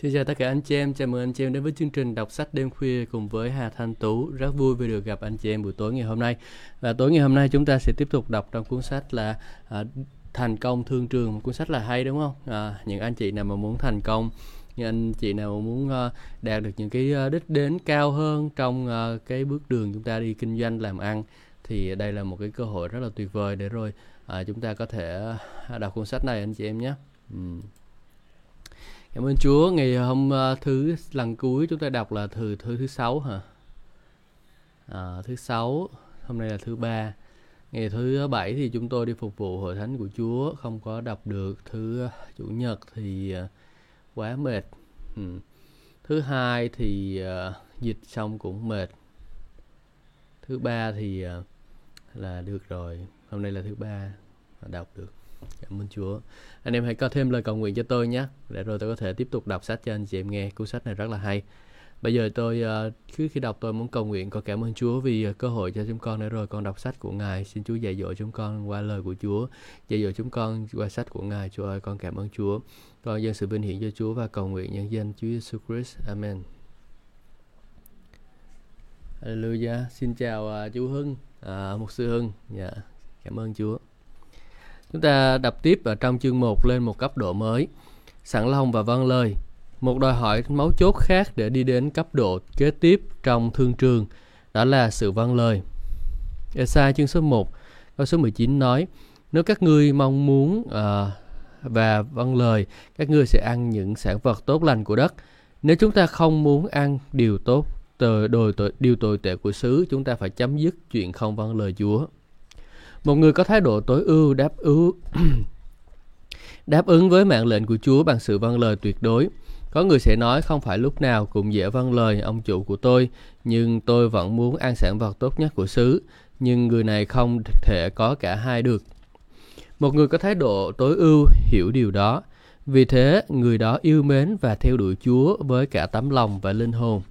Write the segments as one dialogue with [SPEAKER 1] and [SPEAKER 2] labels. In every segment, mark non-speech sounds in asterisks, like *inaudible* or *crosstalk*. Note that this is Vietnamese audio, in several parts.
[SPEAKER 1] Xin chào tất cả anh chị em, chào mừng anh chị em đến với chương trình đọc sách đêm khuya cùng với Hà Thanh Tú. Rất vui vì được gặp anh chị em buổi tối ngày hôm nay. Và tối ngày hôm nay chúng ta sẽ tiếp tục đọc trong cuốn sách là à, Thành công thương trường, một cuốn sách là hay đúng không? À, những anh chị nào mà muốn thành công, những anh chị nào muốn à, đạt được những cái à, đích đến cao hơn trong à, cái bước đường chúng ta đi kinh doanh làm ăn thì đây là một cái cơ hội rất là tuyệt vời để rồi à, chúng ta có thể đọc cuốn sách này anh chị em nhé. Uhm. Cảm ơn Chúa. Ngày ờ, hôm uh, thứ lần cuối chúng ta đọc là từ thứ thứ sáu hả? À, thứ sáu, hôm nay là thứ ba. Ngày thứ bảy thì chúng tôi đi phục vụ hội thánh của Chúa, không có đọc được. Thứ chủ nhật thì uh, quá mệt. Ừ. Thứ hai thì dịch xong cũng mệt. Thứ ba thì là được rồi. Hôm nay là thứ ba đọc được. Dạ, cảm ơn Chúa. Anh em hãy có thêm lời cầu nguyện cho tôi nhé, để rồi tôi có thể tiếp tục đọc sách cho anh chị em nghe. Cuốn sách này rất là hay. Bây giờ tôi ờ, cứ khi đọc tôi muốn cầu nguyện con cảm ơn Chúa vì ờ, cơ hội cho chúng con để rồi con đọc sách của Ngài. Xin Chúa dạy dỗ chúng con qua lời của Chúa, dạy dỗ chúng con qua sách của Ngài. Chúa ơi, con cảm ơn Chúa. Con dâng sự vinh hiển cho Chúa và cầu nguyện nhân danh Chúa Jesus Christ. Amen. Hallelujah. Xin chào uh, chú Hưng, uh, mục sư Hưng. Dạ, yeah. cảm ơn Chúa. Chúng ta đọc tiếp ở trong chương 1 lên một cấp độ mới. Sẵn lòng và vâng lời. Một đòi hỏi máu chốt khác để đi đến cấp độ kế tiếp trong thương trường, đó là sự vâng lời. Esai chương số 1, câu số 19 nói, Nếu các ngươi mong muốn uh, và vâng lời, các ngươi sẽ ăn những sản vật tốt lành của đất. Nếu chúng ta không muốn ăn điều tốt, tờ đồi tội, điều tồi tệ của xứ, chúng ta phải chấm dứt chuyện không vâng lời Chúa. Một người có thái độ tối ưu đáp ứng *clears throat* đáp ứng với mạng lệnh của Chúa bằng sự vâng lời tuyệt đối. Có người sẽ nói không phải lúc nào cũng dễ vâng lời ông chủ của tôi, nhưng tôi vẫn muốn ăn sản vật tốt nhất của xứ. Nhưng người này không thể có cả hai được. Một người có thái độ tối ưu hiểu điều đó. Vì thế, người đó yêu mến và theo đuổi Chúa với cả tấm lòng và linh hồn.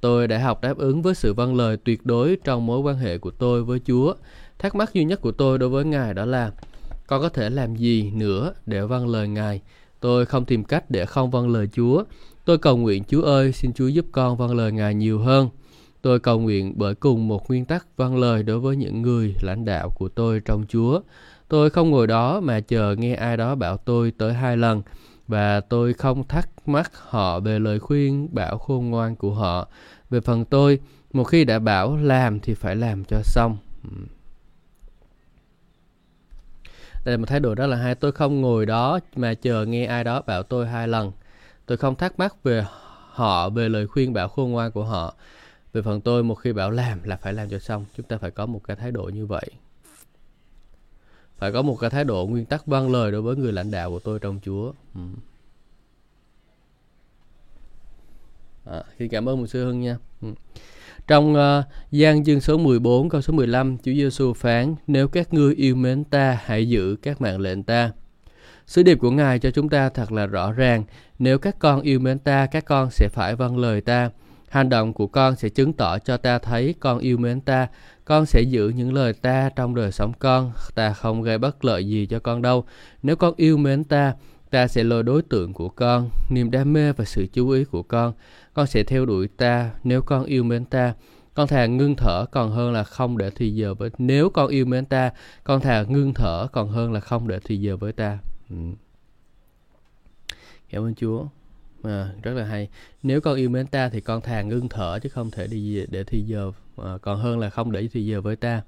[SPEAKER 1] Tôi đã học đáp ứng với sự vâng lời tuyệt đối trong mối quan hệ của tôi với Chúa. Thắc mắc duy nhất của tôi đối với Ngài đó là con có thể làm gì nữa để vâng lời Ngài? Tôi không tìm cách để không vâng lời Chúa. Tôi cầu nguyện Chúa ơi, xin Chúa giúp con vâng lời Ngài nhiều hơn. Tôi cầu nguyện bởi cùng một nguyên tắc vâng lời đối với những người lãnh đạo của tôi trong Chúa. Tôi không ngồi đó mà chờ nghe ai đó bảo tôi tới hai lần và tôi không thắc mắc họ về lời khuyên bảo khôn ngoan của họ. Về phần tôi, một khi đã bảo làm thì phải làm cho xong. Đây là một thái độ rất là hay. Tôi không ngồi đó mà chờ nghe ai đó bảo tôi hai lần. Tôi không thắc mắc về họ, về lời khuyên bảo khôn ngoan của họ. Về phần tôi, một khi bảo làm là phải làm cho xong. Chúng ta phải có một cái thái độ như vậy. Phải có một cái thái độ nguyên tắc vâng lời đối với người lãnh đạo của tôi trong Chúa. Ừ. À, xin cảm ơn một sư Hưng nha. Ừ. Trong ờ, uh, gian chương số 14 câu số 15, Chúa Giêsu phán: Nếu các ngươi yêu mến ta, hãy giữ các mạng lệnh ta. Sứ điệp của Ngài cho chúng ta thật là rõ ràng. Nếu các con yêu mến ta, các con sẽ phải vâng lời ta. Hành động của con sẽ chứng tỏ cho ta thấy con yêu mến ta. Con sẽ giữ những lời ta trong đời sống con. Ta không gây bất lợi gì cho con đâu. Nếu con yêu mến ta, ta sẽ lôi đối tượng của con, niềm đam mê và sự chú ý của con. Con sẽ theo đuổi ta nếu con yêu mến ta. Con thà ngưng thở còn hơn là không để thì giờ với nếu con yêu mến ta, con thà ngưng thở còn hơn là không để thì giờ với ta. Ừ. Cảm ơn Chúa. À, rất là hay. Nếu con yêu mến ta thì con thà ngưng thở chứ không thể đi để thì giờ à, còn hơn là không để thì giờ với ta.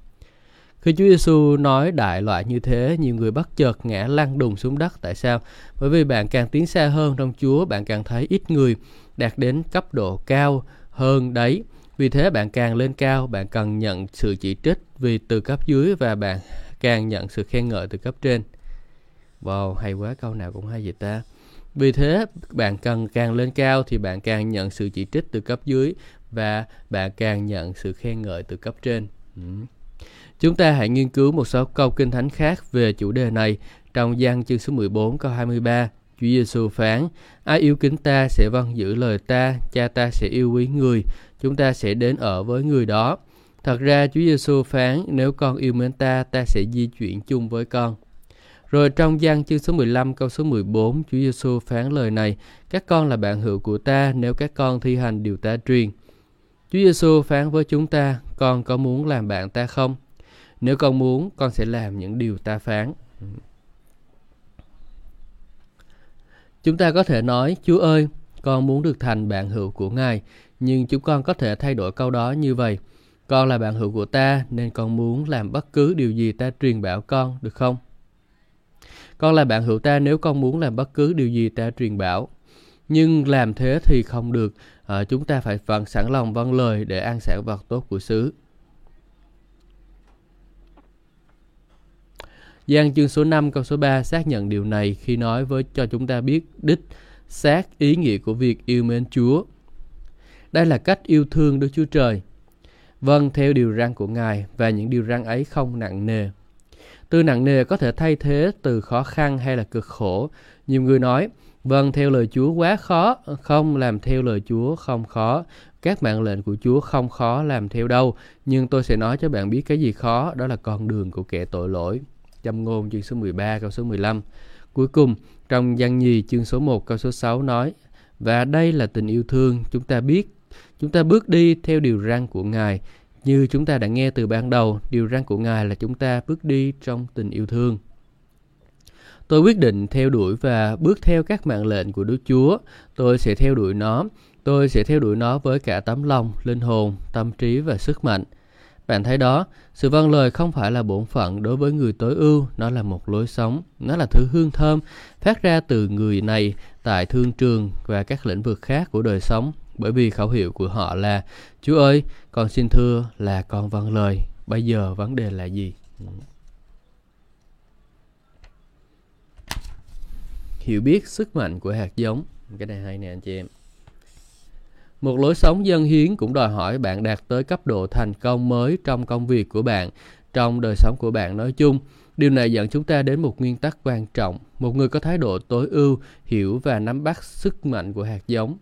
[SPEAKER 1] Khi Chúa Giêsu nói đại loại như thế, nhiều người bất chợt ngã lăn đùng xuống đất. Tại sao? Bởi vì bạn càng tiến xa hơn trong Chúa, bạn càng thấy ít người đạt đến cấp độ cao hơn đấy. Vì thế bạn càng lên cao, bạn cần nhận sự chỉ trích vì từ cấp dưới và bạn càng nhận sự khen ngợi từ cấp trên. Wow, hay quá, câu nào cũng hay vậy ta. Vì thế, bạn cần càng lên cao thì bạn càng nhận sự chỉ trích từ cấp dưới và bạn càng nhận sự khen ngợi từ cấp trên. Ừ. Chúng ta hãy nghiên cứu một số câu kinh thánh khác về chủ đề này trong gian chương số 14 câu 23. Chúa Giêsu phán: Ai yêu kính ta sẽ vâng giữ lời ta, cha ta sẽ yêu quý người, chúng ta sẽ đến ở với người đó. Thật ra Chúa Giêsu phán: Nếu con yêu mến ta, ta sẽ di chuyển chung với con. Rồi trong gian chương số 15 câu số 14, Chúa Giêsu phán lời này: Các con là bạn hữu của ta nếu các con thi hành điều ta truyền. Chúa Giêsu phán với chúng ta: Con có muốn làm bạn ta không? Nếu con muốn, con sẽ làm những điều ta phán. Chúng ta có thể nói, Chúa ơi, con muốn được thành bạn hữu của Ngài, nhưng chúng con có thể thay đổi câu đó như vậy. Con là bạn hữu của ta nên con muốn làm bất cứ điều gì ta truyền bảo con, được không? Con là bạn hữu ta nếu con muốn làm bất cứ điều gì ta truyền bảo. Nhưng làm thế thì không được, à, chúng ta phải vẫn sẵn lòng vâng lời để ăn sản vật tốt của xứ. Giang chương số 5 câu số 3 xác nhận điều này khi nói với cho chúng ta biết đích xác ý nghĩa của việc yêu mến Chúa. Đây là cách yêu thương Đức Chúa Trời. Vâng theo điều răn của Ngài và những điều răn ấy không nặng nề. Từ nặng nề có thể thay thế từ khó khăn hay là cực khổ. Nhiều người nói, vâng theo lời Chúa quá khó, không làm theo lời Chúa không khó. Các mạng lệnh của Chúa không khó làm theo đâu, nhưng tôi sẽ nói cho bạn biết cái gì khó, đó là con đường của kẻ tội lỗi. Châm ngôn chương số 13 câu số 15. Cuối cùng, trong văn nhì chương số 1 câu số 6 nói, và đây là tình yêu thương, chúng ta biết, chúng ta bước đi theo điều răn của Ngài, như chúng ta đã nghe từ ban đầu, điều răn của Ngài là chúng ta bước đi trong tình yêu thương. Tôi quyết định theo đuổi và bước theo các mạng lệnh của Đức Chúa. Tôi sẽ theo đuổi nó. Tôi sẽ theo đuổi nó với cả tấm lòng, linh hồn, tâm trí và sức mạnh. Bạn thấy đó, sự vâng lời không phải là bổn phận đối với người tối ưu, nó là một lối sống, nó là thứ hương thơm phát ra từ người này tại thương trường và các lĩnh vực khác của đời sống. Bởi vì khẩu hiệu của họ là Chúa ơi, con xin thưa là con vâng lời. Bây giờ vấn đề là gì? Hiểu biết sức mạnh của hạt giống. Cái này hay nè anh chị em. Một lối sống dân hiến cũng đòi hỏi bạn đạt tới cấp độ thành công mới trong công việc của bạn, trong đời sống của bạn nói chung. Điều này dẫn chúng ta đến một nguyên tắc quan trọng. Một người có thái độ tối ưu, hiểu và nắm bắt sức mạnh của hạt giống.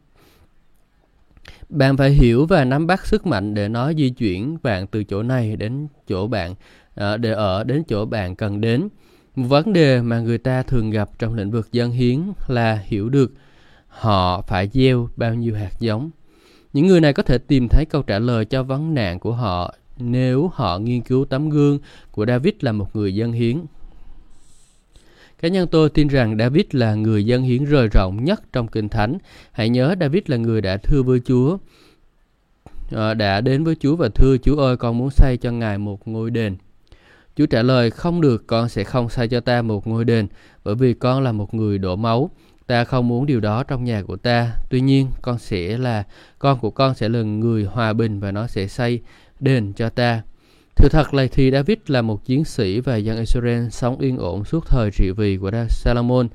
[SPEAKER 1] Bạn phải hiểu và nắm bắt sức mạnh để nó di chuyển bạn từ chỗ này đến chỗ bạn, à, để ở đến chỗ bạn cần đến. Một vấn đề mà người ta thường gặp trong lĩnh vực dân hiến là hiểu được họ phải gieo bao nhiêu hạt giống. Những người này có thể tìm thấy câu trả lời cho vấn nạn của họ nếu họ nghiên cứu tấm gương của David là một người dân hiến. Cá nhân tôi tin rằng David là người dân hiến rời rộng nhất trong Kinh Thánh. Hãy nhớ David là người đã thưa với Chúa, ờ, đã đến với Chúa và thưa Chúa ơi con muốn xây cho Ngài một ngôi đền. Chúa trả lời không được con sẽ không xây cho ta một ngôi đền bởi vì con là một người đổ máu Ta không muốn điều đó trong nhà của ta. Tuy nhiên, con sẽ là con của con sẽ là người hòa bình và nó sẽ xây đền cho ta. Thực thật là thì David là một chiến sĩ và dân Israel sống yên ổn suốt thời trị vì của Salomon.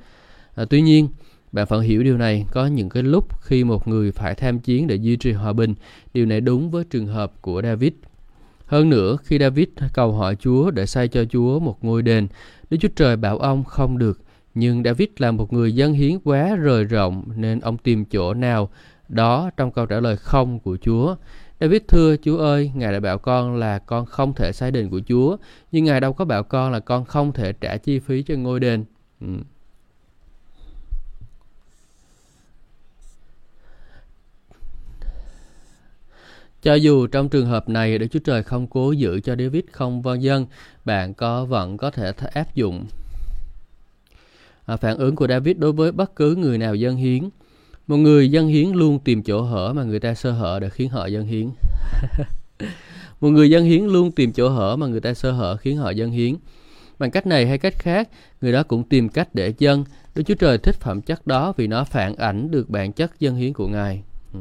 [SPEAKER 1] À, tuy nhiên, bạn phải hiểu điều này, có những cái lúc khi một người phải tham chiến để duy trì hòa bình, điều này đúng với trường hợp của David. Hơn nữa, khi David cầu hỏi Chúa để xây cho Chúa một ngôi đền, Đức Chúa Trời bảo ông không được nhưng David là một người dân hiến quá rời rộng nên ông tìm chỗ nào đó trong câu trả lời không của Chúa. David thưa Chúa ơi, Ngài đã bảo con là con không thể xây đền của Chúa, nhưng Ngài đâu có bảo con là con không thể trả chi phí cho ngôi đền. Ừ. Cho dù trong trường hợp này Đức Chúa Trời không cố giữ cho David không vâng dân, bạn có vẫn có thể áp dụng À, phản ứng của David đối với bất cứ người nào dân hiến. Một người dân hiến luôn tìm chỗ hở mà người ta sơ hở để khiến họ dân hiến. *laughs* một người dân hiến luôn tìm chỗ hở mà người ta sơ hở khiến họ dân hiến. Bằng cách này hay cách khác, người đó cũng tìm cách để dân. Đức Chúa Trời thích phẩm chất đó vì nó phản ảnh được bản chất dân hiến của Ngài. Ừ.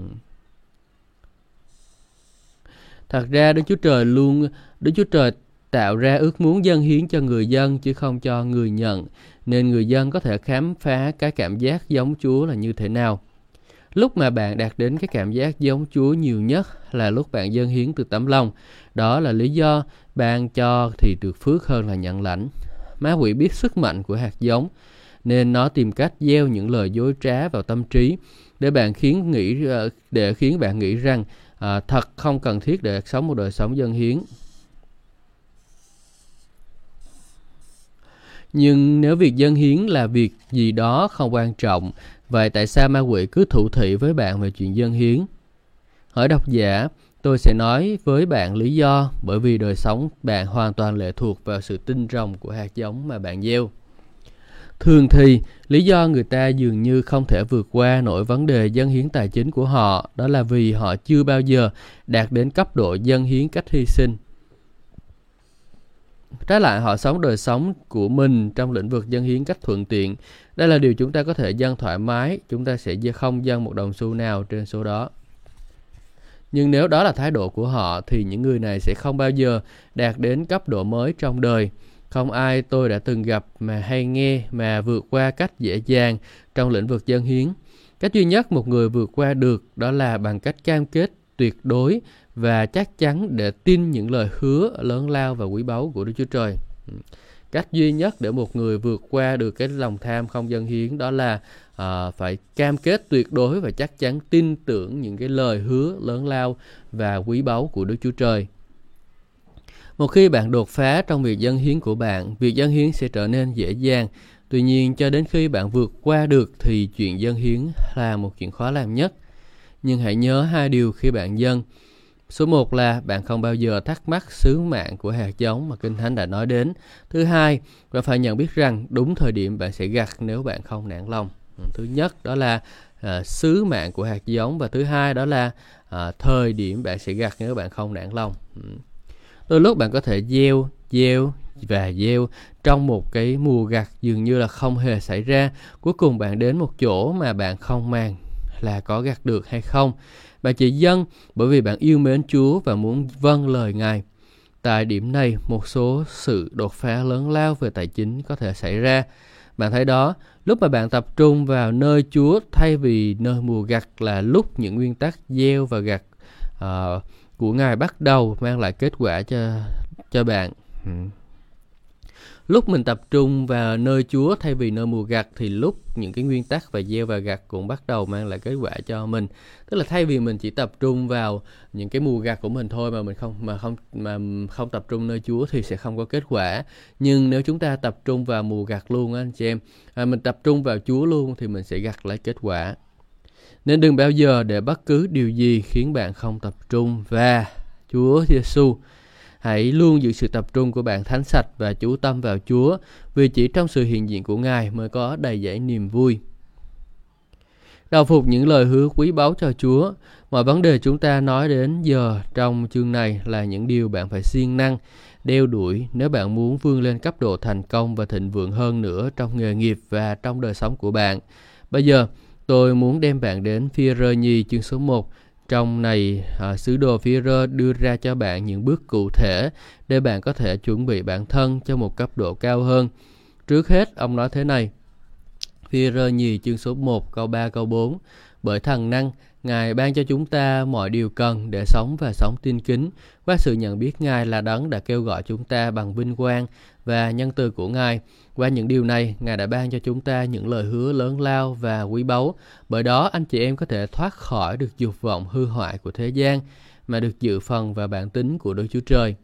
[SPEAKER 1] Thật ra Đức Chúa Trời luôn Đức Chúa Trời tạo ra ước muốn dân hiến cho người dân chứ không cho người nhận nên người dân có thể khám phá cái cảm giác giống Chúa là như thế nào. Lúc mà bạn đạt đến cái cảm giác giống Chúa nhiều nhất là lúc bạn dâng hiến từ tấm lòng. Đó là lý do bạn cho thì được phước hơn là nhận lãnh. má quỷ biết sức mạnh của hạt giống, nên nó tìm cách gieo những lời dối trá vào tâm trí để bạn khiến nghĩ ờ, để khiến bạn nghĩ rằng à, thật không cần thiết để sống một đời sống dân hiến Nhưng nếu việc dân hiến là việc gì đó không quan trọng, vậy tại sao ma quỷ cứ thủ thị với bạn về chuyện dân hiến? Hỏi độc giả, tôi sẽ nói với bạn lý do bởi vì đời sống bạn hoàn toàn lệ thuộc vào sự tinh rồng của hạt giống mà bạn gieo. Thường thì, lý do người ta dường như không thể vượt qua nổi vấn đề dân hiến tài chính của họ đó là vì họ chưa bao giờ đạt đến cấp độ dân hiến cách hy sinh. Trái lại họ sống đời sống của mình trong lĩnh vực dân hiến cách thuận tiện. Đây là điều chúng ta có thể dân thoải mái, chúng ta sẽ không dân một đồng xu nào trên số đó. Nhưng nếu đó là thái độ của họ thì những người này sẽ không bao giờ đạt đến cấp độ mới trong đời. Không ai tôi đã từng gặp mà hay nghe mà vượt qua cách dễ dàng trong lĩnh vực dân hiến. Cách duy nhất một người vượt qua được đó là bằng cách cam kết tuyệt đối và chắc chắn để tin những lời hứa lớn lao và quý báu của Đức Chúa Trời. Ừ. Cách duy nhất để một người vượt qua được cái lòng tham không dân hiến đó là uh, phải cam kết tuyệt đối và chắc chắn tin tưởng những cái lời hứa lớn lao và quý báu của Đức Chúa Trời. Một khi bạn đột phá trong việc dân hiến của bạn, việc dân hiến sẽ trở nên dễ dàng. Tuy nhiên, cho đến khi bạn vượt qua được thì chuyện dân hiến là một chuyện khó làm nhất. Nhưng hãy nhớ hai điều khi bạn dân. Số một là bạn không bao giờ thắc mắc sứ mạng của hạt giống mà Kinh Thánh đã nói đến. Thứ hai, bạn phải nhận biết rằng đúng thời điểm bạn sẽ gặt nếu bạn không nản lòng. Ừ, thứ nhất đó là à, sứ mạng của hạt giống và thứ hai đó là à, thời điểm bạn sẽ gặt nếu bạn không nản lòng. Ừ. Đôi lúc bạn có thể gieo, gieo và gieo trong một cái mùa gặt dường như là không hề xảy ra. Cuối cùng bạn đến một chỗ mà bạn không màng là có gặt được hay không. Bạn chỉ dâng bởi vì bạn yêu mến Chúa và muốn vâng lời Ngài. Tại điểm này, một số sự đột phá lớn lao về tài chính có thể xảy ra. Bạn thấy đó, lúc mà bạn tập trung vào nơi Chúa thay vì nơi mùa gặt là lúc những nguyên tắc gieo và gặt uh, của Ngài bắt đầu mang lại kết quả cho cho bạn. Lúc mình tập trung vào nơi Chúa thay vì nơi mùa gặt thì lúc những cái nguyên tắc và gieo và gặt cũng bắt đầu mang lại kết quả cho mình. Tức là thay vì mình chỉ tập trung vào những cái mùa gặt của mình thôi mà mình không mà không mà không tập trung nơi Chúa thì sẽ không có kết quả. Nhưng nếu chúng ta tập trung vào mùa gặt luôn anh chị em, à, mình tập trung vào Chúa luôn thì mình sẽ gặt lại kết quả. Nên đừng bao giờ để bất cứ điều gì khiến bạn không tập trung và Chúa Giêsu. Hãy luôn giữ sự tập trung của bạn thánh sạch và chú tâm vào Chúa, vì chỉ trong sự hiện diện của Ngài mới có đầy dẫy niềm vui. Đầu phục những lời hứa quý báu cho Chúa. Mọi vấn đề chúng ta nói đến giờ trong chương này là những điều bạn phải siêng năng, đeo đuổi nếu bạn muốn vươn lên cấp độ thành công và thịnh vượng hơn nữa trong nghề nghiệp và trong đời sống của bạn. Bây giờ, Tôi muốn đem bạn đến phi rơ nhi chương số 1. Trong này, à, sứ đồ phi rơ đưa ra cho bạn những bước cụ thể để bạn có thể chuẩn bị bản thân cho một cấp độ cao hơn. Trước hết, ông nói thế này. Phi rơ nhì chương số 1 câu 3 câu 4 Bởi thần năng, Ngài ban cho chúng ta mọi điều cần để sống và sống tin kính. Qua sự nhận biết Ngài là đấng đã kêu gọi chúng ta bằng vinh quang và nhân từ của Ngài. Qua những điều này, Ngài đã ban cho chúng ta những lời hứa lớn lao và quý báu. Bởi đó, anh chị em có thể thoát khỏi được dục vọng hư hoại của thế gian, mà được dự phần và bản tính của Đức Chúa Trời.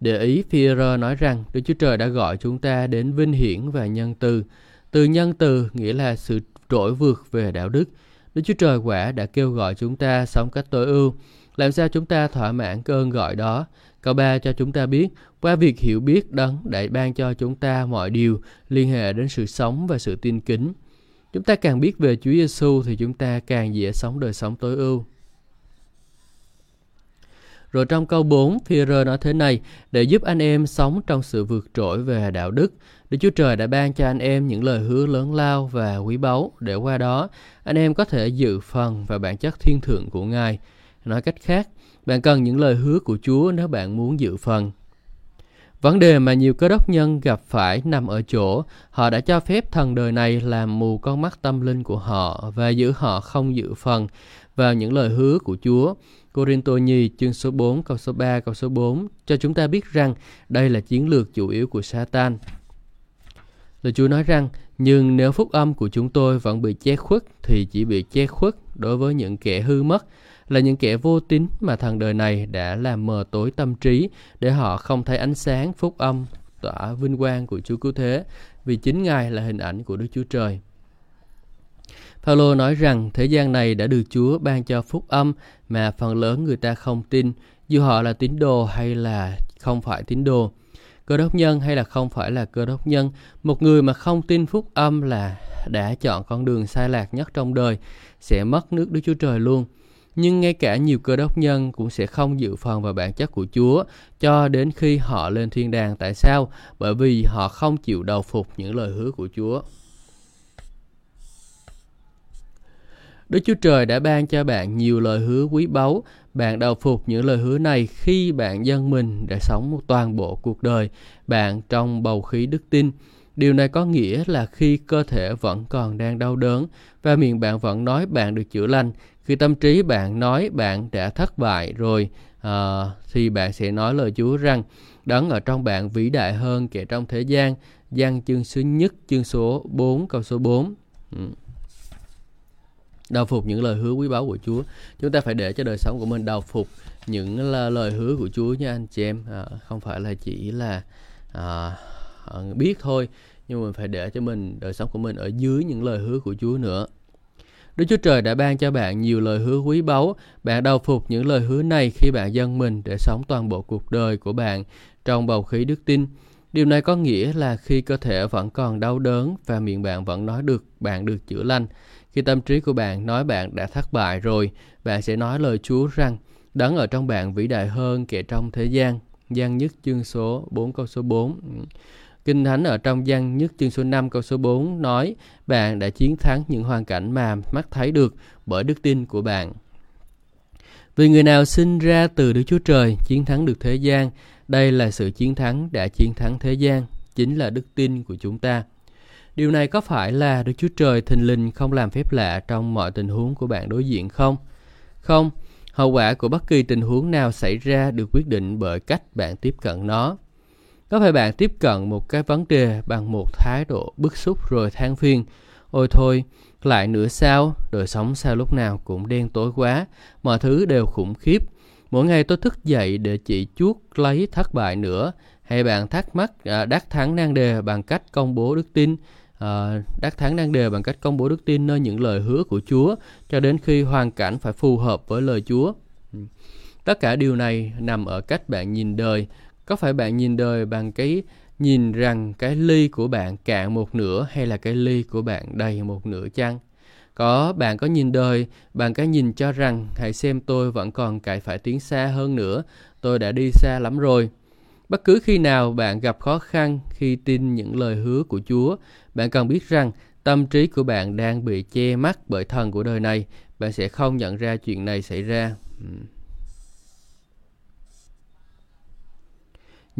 [SPEAKER 1] Để ý, Führer nói rằng Đức Chúa Trời đã gọi chúng ta đến vinh hiển và nhân từ. Từ nhân từ nghĩa là sự trỗi vượt về đạo đức. Đức Chúa Trời quả đã kêu gọi chúng ta sống cách tối ưu. Làm sao chúng ta thỏa mãn cơn gọi đó? Câu 3 cho chúng ta biết, qua việc hiểu biết đấng đã ban cho chúng ta mọi điều liên hệ đến sự sống và sự tin kính. Chúng ta càng biết về Chúa Giêsu thì chúng ta càng dễ sống đời sống tối ưu. Rồi trong câu 4, Peter nói thế này, để giúp anh em sống trong sự vượt trội về đạo đức, Đức Chúa Trời đã ban cho anh em những lời hứa lớn lao và quý báu, để qua đó anh em có thể dự phần và bản chất thiên thượng của Ngài. Nói cách khác, bạn cần những lời hứa của Chúa nếu bạn muốn dự phần. Vấn đề mà nhiều cơ đốc nhân gặp phải nằm ở chỗ họ đã cho phép thần đời này làm mù con mắt tâm linh của họ và giữ họ không dự phần vào những lời hứa của Chúa. Corinto Nhi chương số 4 câu số 3 câu số 4 cho chúng ta biết rằng đây là chiến lược chủ yếu của Satan. Lời Chúa nói rằng, nhưng nếu phúc âm của chúng tôi vẫn bị che khuất thì chỉ bị che khuất đối với những kẻ hư mất, là những kẻ vô tín mà thằng đời này đã làm mờ tối tâm trí để họ không thấy ánh sáng phúc âm tỏa vinh quang của Chúa Cứu Thế, vì chính Ngài là hình ảnh của Đức Chúa Trời. Phaolô nói rằng thế gian này đã được Chúa ban cho phúc âm mà phần lớn người ta không tin, dù họ là tín đồ hay là không phải tín đồ. Cơ đốc nhân hay là không phải là cơ đốc nhân, một người mà không tin phúc âm là đã chọn con đường sai lạc nhất trong đời, sẽ mất nước Đức Chúa Trời luôn. Nhưng ngay cả nhiều cơ đốc nhân cũng sẽ không dự phần vào bản chất của Chúa cho đến khi họ lên thiên đàng. Tại sao? Bởi vì họ không chịu đầu phục những lời hứa của Chúa. Đức Chúa Trời đã ban cho bạn nhiều lời hứa quý báu. Bạn đầu phục những lời hứa này khi bạn dân mình để sống một toàn bộ cuộc đời. Bạn trong bầu khí đức tin. Điều này có nghĩa là khi cơ thể vẫn còn đang đau đớn và miệng bạn vẫn nói bạn được chữa lành, khi tâm trí bạn nói bạn đã thất bại rồi, à, thì bạn sẽ nói lời Chúa rằng đấng ở trong bạn vĩ đại hơn kẻ trong thế gian. Giăng chương số nhất chương số 4 câu số 4. Ừ đào phục những lời hứa quý báu của Chúa. Chúng ta phải để cho đời sống của mình đào phục những lời hứa của Chúa nha anh chị em. À, không phải là chỉ là à, Ờ, biết thôi, nhưng mình phải để cho mình đời sống của mình ở dưới những lời hứa của Chúa nữa. Đức Chúa Trời đã ban cho bạn nhiều lời hứa quý báu. Bạn đầu phục những lời hứa này khi bạn dâng mình để sống toàn bộ cuộc đời của bạn trong bầu khí đức tin. Điều này có nghĩa là khi cơ thể vẫn còn đau đớn và miệng bạn vẫn nói được bạn được chữa lành, khi tâm trí của bạn nói bạn đã thất bại rồi, bạn sẽ nói lời Chúa rằng đấng ở trong bạn vĩ đại hơn kẻ trong thế gian. gian nhất chương số 4 câu số 4. Kinh Thánh ở trong gian nhất chương số 5 câu số 4 nói bạn đã chiến thắng những hoàn cảnh mà mắt thấy được bởi đức tin của bạn. Vì người nào sinh ra từ Đức Chúa Trời chiến thắng được thế gian, đây là sự chiến thắng đã chiến thắng thế gian, chính là đức tin của chúng ta. Điều này có phải là Đức Chúa Trời thình lình không làm phép lạ trong mọi tình huống của bạn đối diện không? Không, hậu quả của bất kỳ tình huống nào xảy ra được quyết định bởi cách bạn tiếp cận nó. Có phải bạn tiếp cận một cái vấn đề bằng một thái độ bức xúc rồi than phiền, ôi thôi, lại nữa sao, đời sống sao lúc nào cũng đen tối quá, mọi thứ đều khủng khiếp. Mỗi ngày tôi thức dậy để chỉ chuốt lấy thất bại nữa, hay bạn thắc mắc à, đắc thắng nan đề bằng cách công bố đức tin, ờ, đắc thắng nan đề bằng cách công bố đức tin nơi những lời hứa của Chúa cho đến khi hoàn cảnh phải phù hợp với lời Chúa. Tất cả điều này nằm ở cách bạn nhìn đời. Có phải bạn nhìn đời bằng cái nhìn rằng cái ly của bạn cạn một nửa hay là cái ly của bạn đầy một nửa chăng? Có bạn có nhìn đời bằng cái nhìn cho rằng hãy xem tôi vẫn còn cải phải tiến xa hơn nữa, tôi đã đi xa lắm rồi. Bất cứ khi nào bạn gặp khó khăn khi tin những lời hứa của Chúa, bạn cần biết rằng tâm trí của bạn đang bị che mắt bởi thần của đời này. Bạn sẽ không nhận ra chuyện này xảy ra.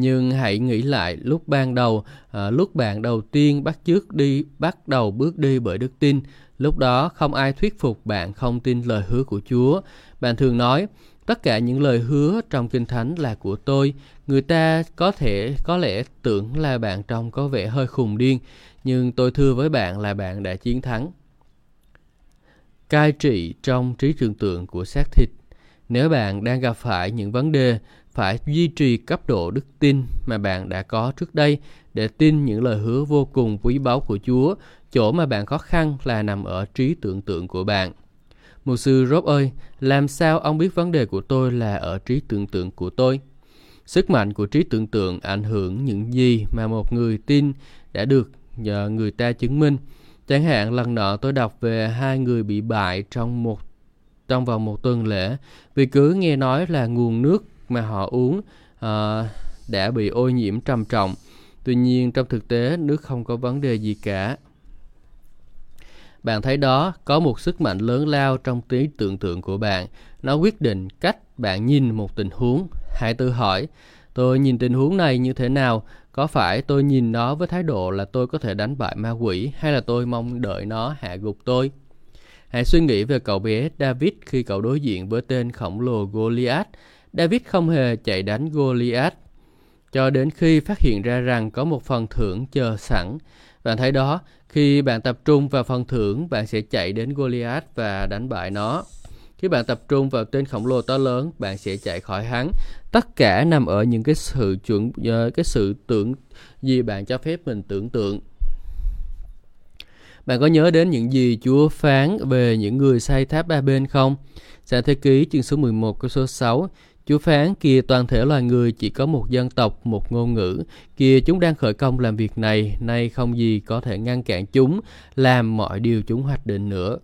[SPEAKER 1] Nhưng hãy nghĩ lại lúc ban đầu, à, lúc bạn đầu tiên bắt chước đi, bắt đầu bước đi bởi đức tin. Lúc đó không ai thuyết phục bạn không tin lời hứa của Chúa. Bạn thường nói, Tất cả những lời hứa trong Kinh Thánh là của tôi. Người ta có thể có lẽ tưởng là bạn trông có vẻ hơi khùng điên, nhưng tôi thưa với bạn là bạn đã chiến thắng. Cai trị trong trí tưởng tượng của xác thịt. Nếu bạn đang gặp phải những vấn đề, phải duy trì cấp độ đức tin mà bạn đã có trước đây để tin những lời hứa vô cùng quý báu của Chúa. Chỗ mà bạn khó khăn là nằm ở trí tưởng tượng của bạn. Mục sư Rob ơi, làm sao ông biết vấn đề của tôi là ở trí tưởng tượng của tôi? Sức mạnh của trí tưởng tượng ảnh hưởng những gì mà một người tin đã được nhờ người ta chứng minh. Chẳng hạn lần nọ tôi đọc về hai người bị bại trong một trong vòng một tuần lễ vì cứ nghe nói là nguồn nước mà họ uống uh, đã bị ô nhiễm trầm trọng. Tuy nhiên trong thực tế nước không có vấn đề gì cả. Bạn thấy đó có một sức mạnh lớn lao trong trí tưởng tượng của bạn. Nó quyết định cách bạn nhìn một tình huống. Hãy tự hỏi, tôi nhìn tình huống này như thế nào? Có phải tôi nhìn nó với thái độ là tôi có thể đánh bại ma quỷ hay là tôi mong đợi nó hạ gục tôi? Hãy suy nghĩ về cậu bé David khi cậu đối diện với tên khổng lồ Goliath. David không hề chạy đánh Goliath cho đến khi phát hiện ra rằng có một phần thưởng chờ sẵn. Bạn thấy đó, khi bạn tập trung vào phần thưởng, bạn sẽ chạy đến Goliath và đánh bại nó. Khi bạn tập trung vào tên khổng lồ to lớn, bạn sẽ chạy khỏi hắn. Tất cả nằm ở những cái sự chuẩn ờ, cái sự tưởng gì bạn cho phép mình tưởng tượng. Bạn có nhớ đến những gì Chúa phán về những người xây tháp ba bên không? Sáng thế ký chương số 11 câu số 6 Chúa phán kia toàn thể loài người chỉ có một dân tộc, một ngôn ngữ. Kia chúng đang khởi công làm việc này, nay không gì có thể ngăn cản chúng làm mọi điều chúng hoạch định nữa.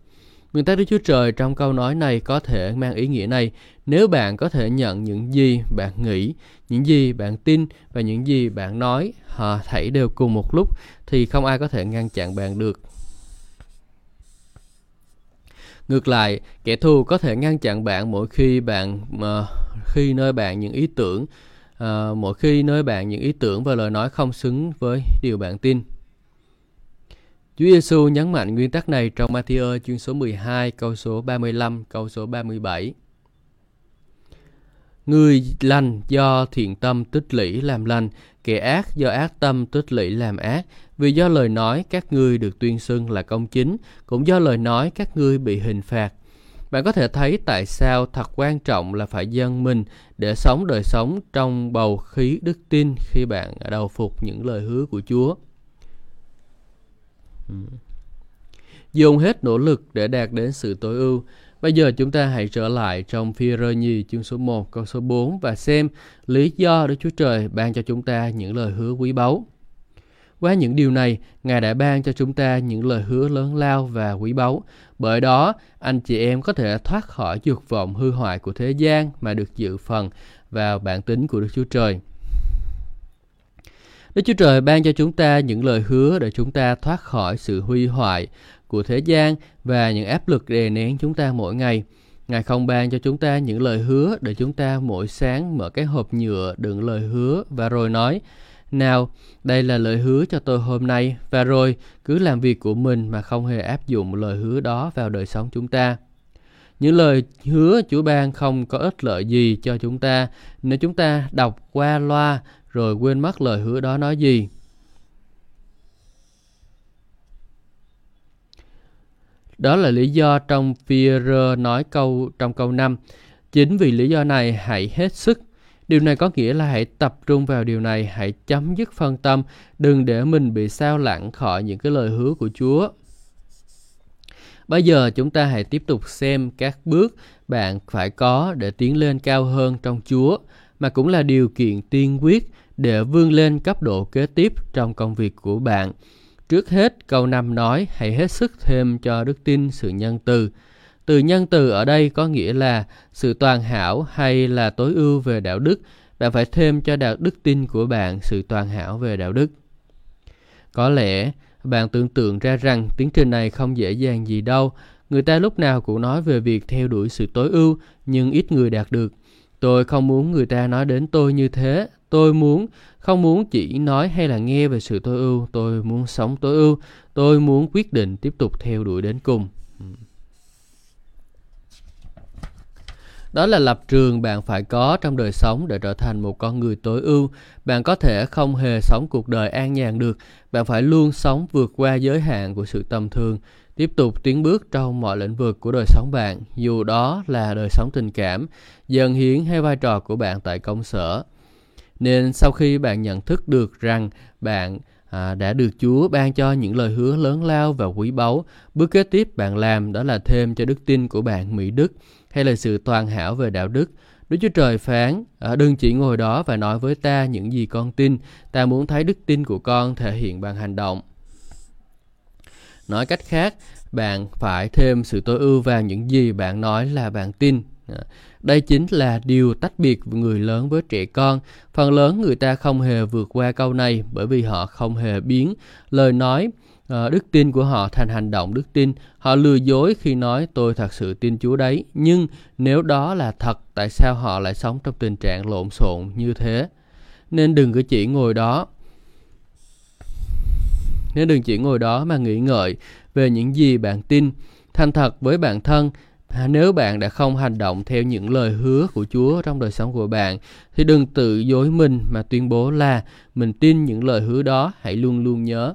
[SPEAKER 1] Nguyên tắc Đức Chúa Trời trong câu nói này có thể mang ý nghĩa này. Nếu bạn có thể nhận những gì bạn nghĩ, những gì bạn tin và những gì bạn nói, họ thảy đều cùng một lúc, thì không ai có thể ngăn chặn bạn được. Ngược lại, kẻ thù có thể ngăn chặn bạn mỗi khi bạn uh, khi nơi bạn những ý tưởng uh, mỗi khi nơi bạn những ý tưởng và lời nói không xứng với điều bạn tin. Chúa Giêsu nhấn mạnh nguyên tắc này trong Matthew chương số 12 câu số 35 câu số 37. Người lành do thiện tâm tích lũy làm lành, kẻ ác do ác tâm tích lũy làm ác. Vì do lời nói các ngươi được tuyên xưng là công chính, cũng do lời nói các ngươi bị hình phạt. Bạn có thể thấy tại sao thật quan trọng là phải dân mình để sống đời sống trong bầu khí đức tin khi bạn đầu phục những lời hứa của Chúa. Dùng hết nỗ lực để đạt đến sự tối ưu. Bây giờ chúng ta hãy trở lại trong phi rơ nhì chương số 1 câu số 4 và xem lý do Đức Chúa Trời ban cho chúng ta những lời hứa quý báu. Qua những điều này, Ngài đã ban cho chúng ta những lời hứa lớn lao và quý báu. Bởi đó, anh chị em có thể thoát khỏi dục vọng hư hoại của thế gian mà được dự phần vào bản tính của Đức Chúa Trời. Đức Chúa Trời ban cho chúng ta những lời hứa để chúng ta thoát khỏi sự huy hoại của thế gian và những áp lực đè nén chúng ta mỗi ngày. Ngài không ban cho chúng ta những lời hứa để chúng ta mỗi sáng mở cái hộp nhựa đựng lời hứa và rồi nói nào, đây là lời hứa cho tôi hôm nay và rồi cứ làm việc của mình mà không hề áp dụng lời hứa đó vào đời sống chúng ta. Những lời hứa Chúa ban không có ích lợi gì cho chúng ta nếu chúng ta đọc qua loa rồi quên mất lời hứa đó nói gì. Đó là lý do trong Pierre nói câu trong câu 5. Chính vì lý do này hãy hết sức. Điều này có nghĩa là hãy tập trung vào điều này, hãy chấm dứt phân tâm, đừng để mình bị sao lãng khỏi những cái lời hứa của Chúa. Bây giờ chúng ta hãy tiếp tục xem các bước bạn phải có để tiến lên cao hơn trong Chúa, mà cũng là điều kiện tiên quyết để vươn lên cấp độ kế tiếp trong công việc của bạn. Trước hết, câu 5 nói hãy hết sức thêm cho đức tin sự nhân từ. Từ nhân từ ở đây có nghĩa là sự toàn hảo hay là tối ưu về đạo đức. Bạn phải thêm cho đạo đức tin của bạn sự toàn hảo về đạo đức. Có lẽ bạn tưởng tượng ra rằng tiến trình này không dễ dàng gì đâu. Người ta lúc nào cũng nói về việc theo đuổi sự tối ưu, nhưng ít người đạt được. Tôi không muốn người ta nói đến tôi như thế. Tôi muốn không muốn chỉ nói hay là nghe về sự tối ưu. Tôi muốn sống tối ưu. Tôi muốn quyết định tiếp tục theo đuổi đến cùng. Đó là lập trường bạn phải có trong đời sống để trở thành một con người tối ưu. Bạn có thể không hề sống cuộc đời an nhàn được. Bạn phải luôn sống vượt qua giới hạn của sự tầm thường, tiếp tục tiến bước trong mọi lĩnh vực của đời sống bạn, dù đó là đời sống tình cảm, dần hiến hay vai trò của bạn tại công sở. Nên sau khi bạn nhận thức được rằng bạn à, đã được Chúa ban cho những lời hứa lớn lao và quý báu, bước kế tiếp bạn làm đó là thêm cho đức tin của bạn mỹ đức hay là sự toàn hảo về đạo đức. Đức Chúa Trời phán, à, đừng chỉ ngồi đó và nói với ta những gì con tin, ta muốn thấy đức tin của con thể hiện bằng hành động. Nói cách khác, bạn phải thêm sự tối ưu vào những gì bạn nói là bạn tin. À, đây chính là điều tách biệt người lớn với trẻ con. Phần lớn người ta không hề vượt qua câu này bởi vì họ không hề biến lời nói ờ, đức tin của họ thành hành động đức tin. Họ lừa dối khi nói tôi thật sự tin Chúa đấy. Nhưng nếu đó là thật, tại sao họ lại sống trong tình trạng lộn xộn như thế? Nên đừng cứ chỉ ngồi đó. Nên đừng chỉ ngồi đó mà nghĩ ngợi về những gì bạn tin. Thành thật với bản thân, nếu bạn đã không hành động theo những lời hứa của Chúa trong đời sống của bạn thì đừng tự dối mình mà tuyên bố là mình tin những lời hứa đó, hãy luôn luôn nhớ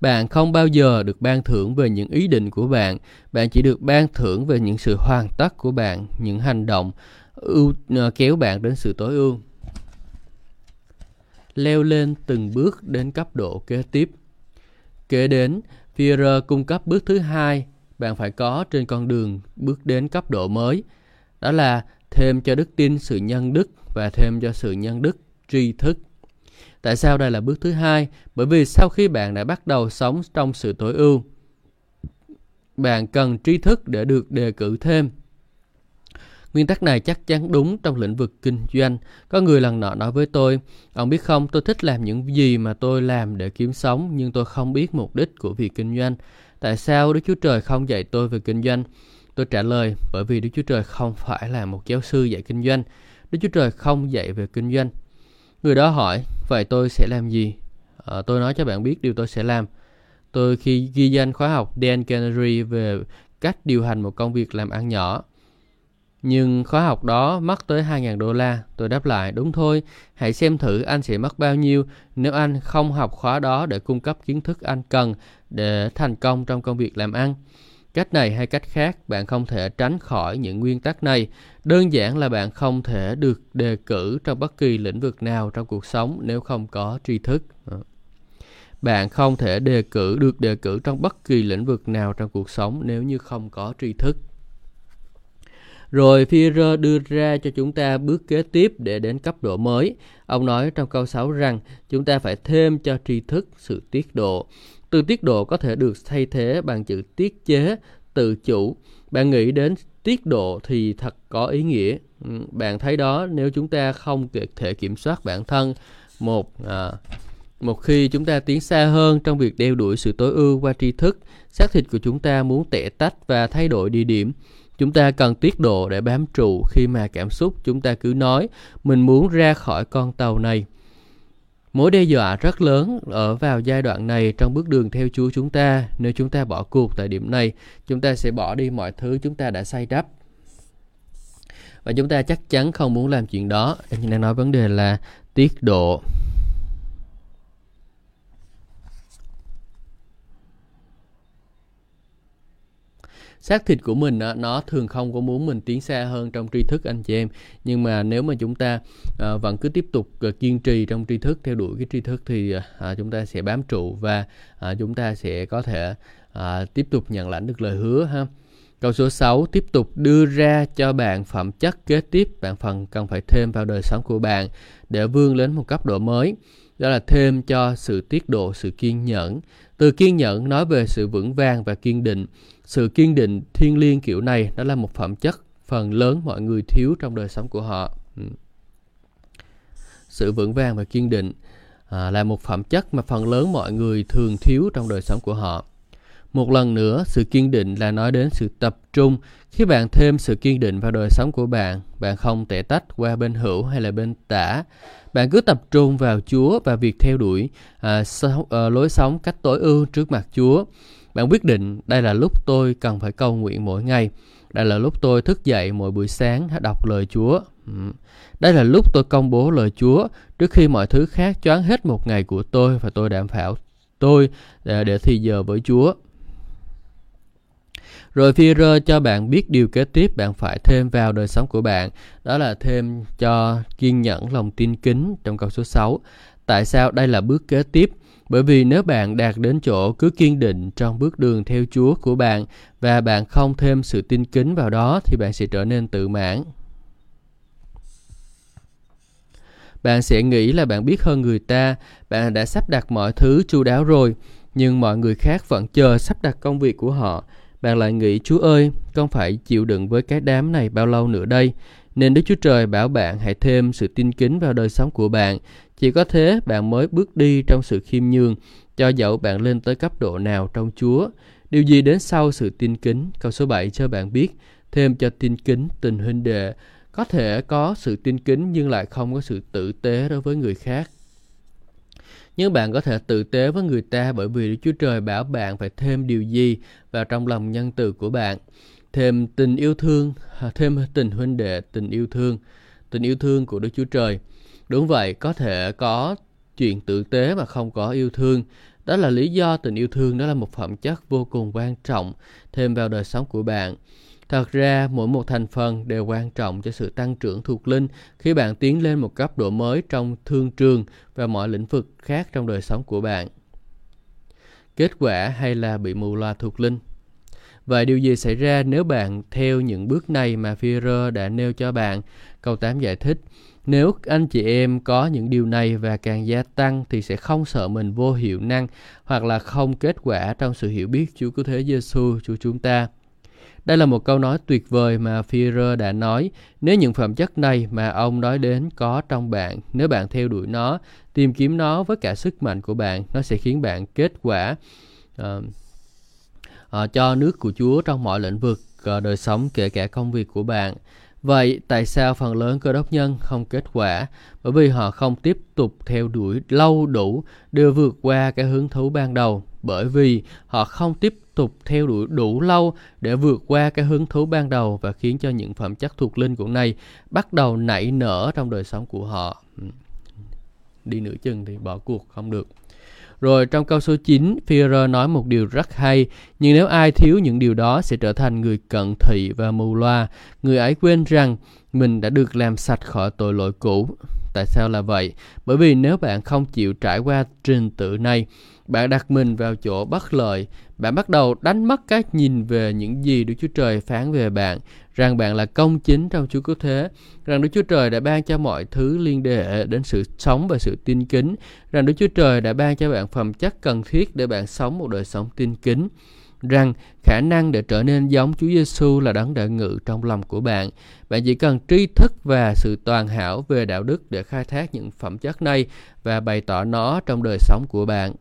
[SPEAKER 1] Bạn không bao giờ được ban thưởng về những ý định của bạn, bạn chỉ được ban thưởng về những sự hoàn tất của bạn, những hành động ưu ờ, kéo bạn đến sự tối ưu. Leo lên từng bước đến cấp độ kế tiếp. Kế đến, Führer cung cấp bước thứ hai bạn phải có trên con đường bước đến cấp độ mới. Đó là thêm cho đức tin sự nhân đức và thêm cho sự nhân đức tri thức. Tại sao đây là bước thứ hai? Bởi vì sau khi bạn đã bắt đầu sống trong sự tối ưu, bạn cần tri thức để được đề cử thêm. Nguyên tắc này chắc chắn đúng trong lĩnh vực kinh doanh. Có người lần nọ nói với tôi, ông biết không, tôi thích làm những gì mà tôi làm để kiếm sống, nhưng tôi không biết mục đích của việc kinh doanh. Tại sao Đức Chúa Trời không dạy tôi về kinh doanh? Tôi trả lời, bởi vì Đức Chúa Trời không phải là một giáo sư dạy kinh doanh. Đức Chúa Trời không dạy về kinh doanh. Người đó hỏi, vậy tôi sẽ làm gì? À, tôi nói cho bạn biết điều tôi sẽ làm. Tôi khi ghi danh khóa học Dan Canary về cách điều hành một công việc làm ăn nhỏ. Nhưng khóa học đó mất tới 2.000 đô la. Tôi đáp lại, đúng thôi, hãy xem thử anh sẽ mất bao nhiêu nếu anh không học khóa đó để cung cấp kiến thức anh cần để thành công trong công việc làm ăn. Cách này hay cách khác, bạn không thể tránh khỏi những nguyên tắc này. Đơn giản là bạn không thể được đề cử trong bất kỳ lĩnh vực nào trong cuộc sống nếu không có tri thức. Bạn không thể đề cử được đề cử trong bất kỳ lĩnh vực nào trong cuộc sống nếu như không có tri thức. Rồi Führer đưa ra cho chúng ta bước kế tiếp để đến cấp độ mới. Ông nói trong câu 6 rằng chúng ta phải thêm cho tri thức sự tiết độ. Từ tiết độ có thể được thay thế bằng chữ tiết chế, tự chủ. Bạn nghĩ đến tiết độ thì thật có ý nghĩa. Ừ, bạn thấy đó nếu chúng ta không thể kiểm soát bản thân một à, một khi chúng ta tiến xa hơn trong việc đeo đuổi sự tối ưu qua tri thức, xác thịt của chúng ta muốn tẻ tách và thay đổi địa điểm. Chúng ta cần tiết độ để bám trụ khi mà cảm xúc chúng ta cứ nói mình muốn ra khỏi con tàu này. Mối đe dọa rất lớn ở vào giai đoạn này trong bước đường theo Chúa chúng ta. Nếu chúng ta bỏ cuộc tại điểm này, chúng ta sẽ bỏ đi mọi thứ chúng ta đã xây đắp. Và chúng ta chắc chắn không muốn làm chuyện đó. Em đang nói vấn đề là tiết độ. Xác thịt của mình nó thường không có muốn mình tiến xa hơn trong tri thức anh chị em nhưng mà nếu mà chúng ta à, vẫn cứ tiếp tục à, kiên trì trong tri thức theo đuổi cái tri thức thì ờ, à, chúng ta sẽ bám trụ và à, chúng ta sẽ có thể à, tiếp tục nhận lãnh được lời hứa ha Câu số 6 tiếp tục đưa ra cho bạn phẩm chất kế tiếp bạn phần cần phải thêm vào đời sống của bạn để vươn lên một cấp độ mới. Đó là thêm cho sự tiết độ, sự kiên nhẫn. Từ kiên nhẫn nói về sự vững vàng và kiên định. Sự kiên định thiên liêng kiểu này đó là một phẩm chất phần lớn mọi người thiếu trong đời sống của họ. Ừ. Sự vững vàng và kiên định à, là một phẩm chất mà phần lớn mọi người thường thiếu trong đời sống của họ. Một lần nữa, sự kiên định là nói đến sự tập trung. Khi bạn thêm sự kiên định vào đời sống của bạn, bạn không tẻ tách qua bên hữu hay là bên tả. Bạn cứ tập trung vào Chúa và việc theo đuổi à, so, à, lối sống cách tối ưu trước mặt Chúa. Bạn quyết định đây là lúc tôi cần phải cầu nguyện mỗi ngày. Đây là lúc tôi thức dậy mỗi buổi sáng đọc lời Chúa. Ừ. Đây là lúc tôi công bố lời Chúa trước khi mọi thứ khác choáng hết một ngày của tôi và tôi đảm bảo tôi để, để thì giờ với Chúa. Rồi phi-rơ cho bạn biết điều kế tiếp bạn phải thêm vào đời sống của bạn, đó là thêm cho kiên nhẫn lòng tin kính trong câu số 6. Tại sao đây là bước kế tiếp? Bởi vì nếu bạn đạt đến chỗ cứ kiên định trong bước đường theo Chúa của bạn và bạn không thêm sự tin kính vào đó thì bạn sẽ trở nên tự mãn. Bạn sẽ nghĩ là bạn biết hơn người ta, bạn đã sắp đặt mọi thứ chu đáo rồi, nhưng mọi người khác vẫn chờ sắp đặt công việc của họ. Bạn lại nghĩ, Chúa ơi, con phải chịu đựng với cái đám này bao lâu nữa đây? Nên Đức Chúa Trời bảo bạn hãy thêm sự tin kính vào đời sống của bạn. Chỉ có thế bạn mới bước đi trong sự khiêm nhường, cho dẫu bạn lên tới cấp độ nào trong Chúa. Điều gì đến sau sự tin kính? Câu số 7 cho bạn biết, thêm cho tin kính tình huynh đệ. Có thể có sự tin kính nhưng lại không có sự tử tế đối với người khác. Nhưng bạn có thể tử tế với người ta bởi vì Đức Chúa Trời bảo bạn phải thêm điều gì vào trong lòng nhân từ của bạn. Thêm tình yêu thương, à, thêm tình huynh đệ, tình yêu thương, tình yêu thương của Đức Chúa Trời. Đúng vậy, có thể có chuyện tử tế mà không có yêu thương. Đó là lý do tình yêu thương đó là một phẩm chất vô cùng quan trọng thêm vào đời sống của bạn. Thật ra, mỗi một thành phần đều quan trọng cho sự tăng trưởng thuộc linh khi bạn tiến lên một cấp độ mới trong thương trường và mọi lĩnh vực khác trong đời sống của bạn. Kết quả hay là bị mù loà thuộc linh? Và điều gì xảy ra nếu bạn theo những bước này mà Führer đã nêu cho bạn? Câu 8 giải thích, nếu anh chị em có những điều này và càng gia tăng thì sẽ không sợ mình vô hiệu năng hoặc là không kết quả trong sự hiểu biết Chúa Cứu Thế Giêsu Chúa chúng ta. Đây là một câu nói tuyệt vời mà Führer đã nói. Nếu những phẩm chất này mà ông nói đến có trong bạn, nếu bạn theo đuổi nó, tìm kiếm nó với cả sức mạnh của bạn, nó sẽ khiến bạn kết quả uh, uh, cho nước của Chúa trong mọi lĩnh vực uh, đời sống kể cả công việc của bạn. Vậy tại sao phần lớn cơ đốc nhân không kết quả? Bởi vì họ không tiếp tục theo đuổi lâu đủ đưa vượt qua cái hứng thú ban đầu. Bởi vì họ không tiếp tục theo đuổi đủ lâu để vượt qua cái hứng thú ban đầu và khiến cho những phẩm chất thuộc linh của này bắt đầu nảy nở trong đời sống của họ. Đi nửa chừng thì bỏ cuộc không được. Rồi trong câu số 9, Führer nói một điều rất hay, nhưng nếu ai thiếu những điều đó sẽ trở thành người cận thị và mù loa. Người ấy quên rằng mình đã được làm sạch khỏi tội lỗi cũ. Tại sao là vậy? Bởi vì nếu bạn không chịu trải qua trình tự này, bạn đặt mình vào chỗ bất lợi, bạn bắt đầu đánh mất cái nhìn về những gì Đức Chúa Trời phán về bạn, rằng bạn là công chính trong Chúa Cứu Thế, rằng Đức Chúa Trời đã ban cho mọi thứ liên hệ đến sự sống và sự tin kính, rằng Đức Chúa Trời đã ban cho bạn phẩm chất cần thiết để bạn sống một đời sống tin kính rằng khả năng để trở nên giống Chúa Giêsu là đấng đã ngự trong lòng của bạn. Bạn chỉ cần tri thức và sự toàn hảo về đạo đức để khai thác những phẩm chất này và bày tỏ nó trong đời sống của bạn.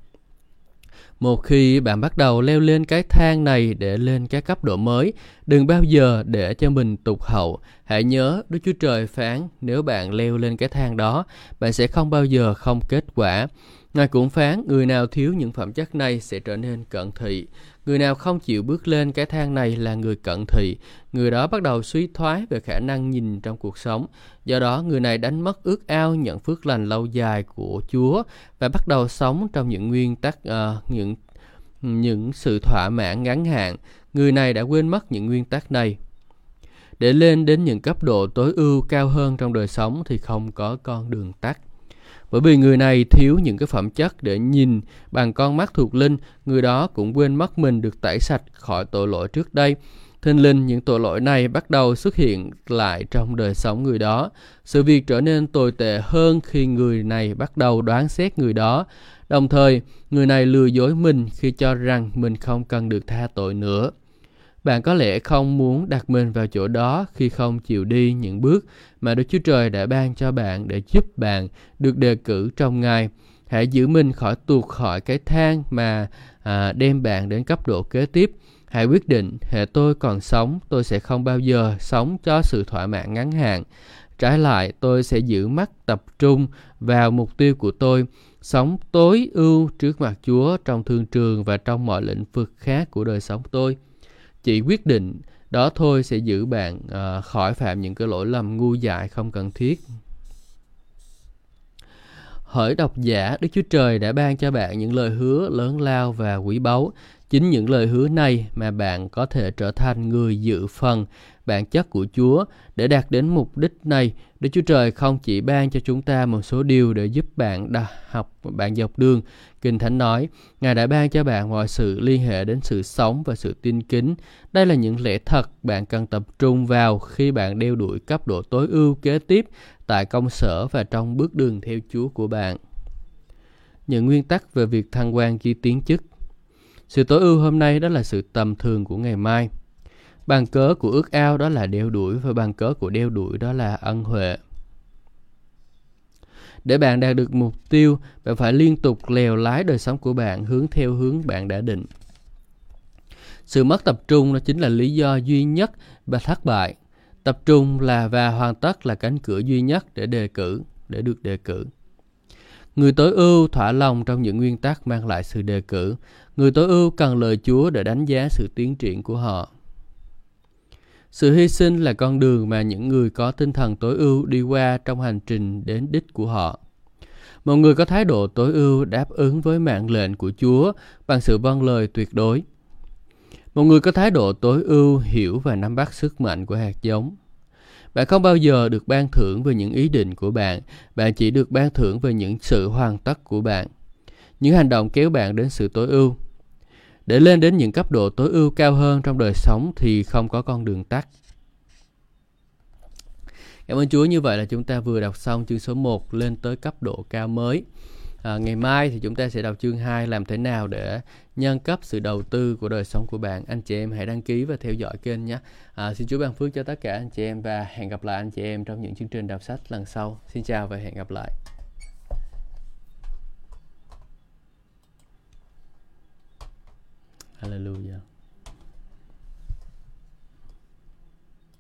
[SPEAKER 1] Một khi bạn bắt đầu leo lên cái thang này để lên các cấp độ mới, đừng bao giờ để cho mình tụt hậu. Hãy nhớ Đức Chúa Trời phán nếu bạn leo lên cái thang đó, bạn sẽ không bao giờ không kết quả. Ngài cũng phán người nào thiếu những phẩm chất này sẽ trở nên cận thị. Người nào không chịu bước lên cái thang này là người cận thị. Người đó bắt đầu suy thoái về khả năng nhìn trong cuộc sống. Do đó, người này đánh mất ước ao nhận phước lành lâu dài của Chúa và bắt đầu sống trong những nguyên tắc, uh, những những sự thỏa mãn ngắn hạn. Người này đã quên mất những nguyên tắc này. Để lên đến những cấp độ tối ưu cao hơn trong đời sống thì không có con đường tắt. Bởi vì người này thiếu những cái phẩm chất để nhìn bằng con mắt thuộc linh, người đó cũng quên mất mình được tẩy sạch khỏi tội lỗi trước đây. Thinh linh những tội lỗi này bắt đầu xuất hiện lại trong đời sống người đó. Sự việc trở nên tồi tệ hơn khi người này bắt đầu đoán xét người đó. Đồng thời, người này lừa dối mình khi cho rằng mình không cần được tha tội nữa. Bạn có lẽ không muốn đặt mình vào chỗ đó khi không chịu đi những bước mà Đức Chúa Trời đã ban cho bạn để giúp bạn được đề cử trong Ngài. Hãy giữ mình khỏi tuột khỏi cái thang mà à, đem bạn đến cấp độ kế tiếp. Hãy quyết định, hệ tôi còn sống, tôi sẽ không bao giờ sống cho sự thỏa mãn ngắn hạn. Trái lại, tôi sẽ giữ mắt tập trung vào mục tiêu của tôi, sống tối ưu trước mặt Chúa trong thương trường và trong mọi lĩnh vực khác của đời sống tôi chỉ quyết định đó thôi sẽ giữ bạn uh, khỏi phạm những cái lỗi lầm ngu dại không cần thiết Hỡi độc giả, Đức Chúa Trời đã ban cho bạn những lời hứa lớn lao và quý báu. Chính những lời hứa này mà bạn có thể trở thành người dự phần bản chất của Chúa. Để đạt đến mục đích này, Đức Chúa Trời không chỉ ban cho chúng ta một số điều để giúp bạn đa, học bạn dọc đường. Kinh Thánh nói, Ngài đã ban cho bạn mọi sự liên hệ đến sự sống và sự tin kính. Đây là những lẽ thật bạn cần tập trung vào khi bạn đeo đuổi cấp độ tối ưu kế tiếp tại công sở và trong bước đường theo Chúa của bạn. Những nguyên tắc về việc thăng quan khi tiến chức sự tối ưu hôm nay đó là sự tầm thường của ngày mai. Bàn cớ của ước ao đó là đeo đuổi và bàn cớ của đeo đuổi đó là ân huệ. Để bạn đạt được mục tiêu, bạn phải liên tục lèo lái đời sống của bạn hướng theo hướng bạn đã định. Sự mất tập trung đó chính là lý do duy nhất và thất bại. Tập trung là và hoàn tất là cánh cửa duy nhất để đề cử, để được đề cử. Người tối ưu thỏa lòng trong những nguyên tắc mang lại sự đề cử. Người tối ưu cần lời Chúa để đánh giá sự tiến triển của họ. Sự hy sinh là con đường mà những người có tinh thần tối ưu đi qua trong hành trình đến đích của họ. Một người có thái độ tối ưu đáp ứng với mạng lệnh của Chúa bằng sự vâng lời tuyệt đối. Một người có thái độ tối ưu hiểu và nắm bắt sức mạnh của hạt giống. Bạn không bao giờ được ban thưởng về những ý định của bạn, bạn chỉ được ban thưởng về những sự hoàn tất của bạn. Những hành động kéo bạn đến sự tối ưu. Để lên đến những cấp độ tối ưu cao hơn trong đời sống thì không có con đường tắt. Cảm ơn Chúa như vậy là chúng ta vừa đọc xong chương số 1 lên tới cấp độ cao mới. À, ngày mai thì chúng ta sẽ đọc chương 2 làm thế nào để nâng cấp sự đầu tư của đời sống của bạn. Anh chị em hãy đăng ký và theo dõi kênh nhé. À, xin Chúa ban phước cho tất cả anh chị em và hẹn gặp lại anh chị em trong những chương trình đọc sách lần sau. Xin chào và hẹn gặp lại. Hallelujah.